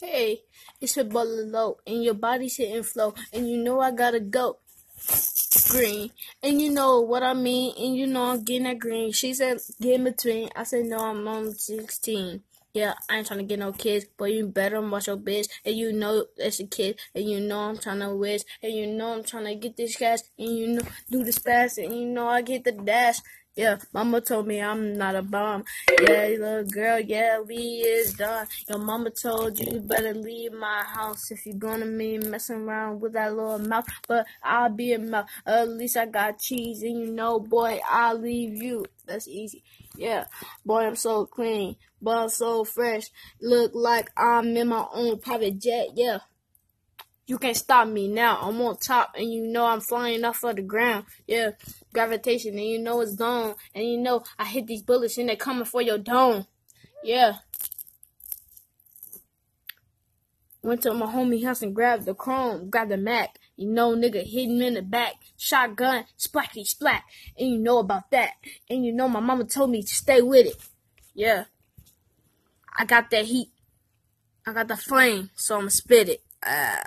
Hey, it's a bottle low, and your body's hitting flow, and you know I gotta go. Green, and you know what I mean, and you know I'm getting that green. She said, get in between. I said, no, I'm on 16. Yeah, I ain't trying to get no kids, but you better watch your bitch. And you know it's a kid, and you know I'm trying to wish, and you know I'm trying to get this cash, and you know do this fast, and you know I get the dash. Yeah, mama told me I'm not a bomb. Yeah, little girl, yeah, we is done. Your mama told you you better leave my house if you're gonna be messing around with that little mouth. But I'll be a mouth. At least I got cheese, and you know, boy, I'll leave you. That's easy. Yeah, boy, I'm so clean, but I'm so fresh. Look like I'm in my own private jet. Yeah. You can't stop me now. I'm on top, and you know I'm flying off of the ground. Yeah, gravitation, and you know it's gone. And you know I hit these bullets, and they're coming for your dome. Yeah. Went to my homie house and grabbed the chrome, grabbed the Mac. You know, nigga him in the back. Shotgun, splacky splat. And you know about that. And you know my mama told me to stay with it. Yeah. I got that heat. I got the flame, so I'ma spit it. Ah.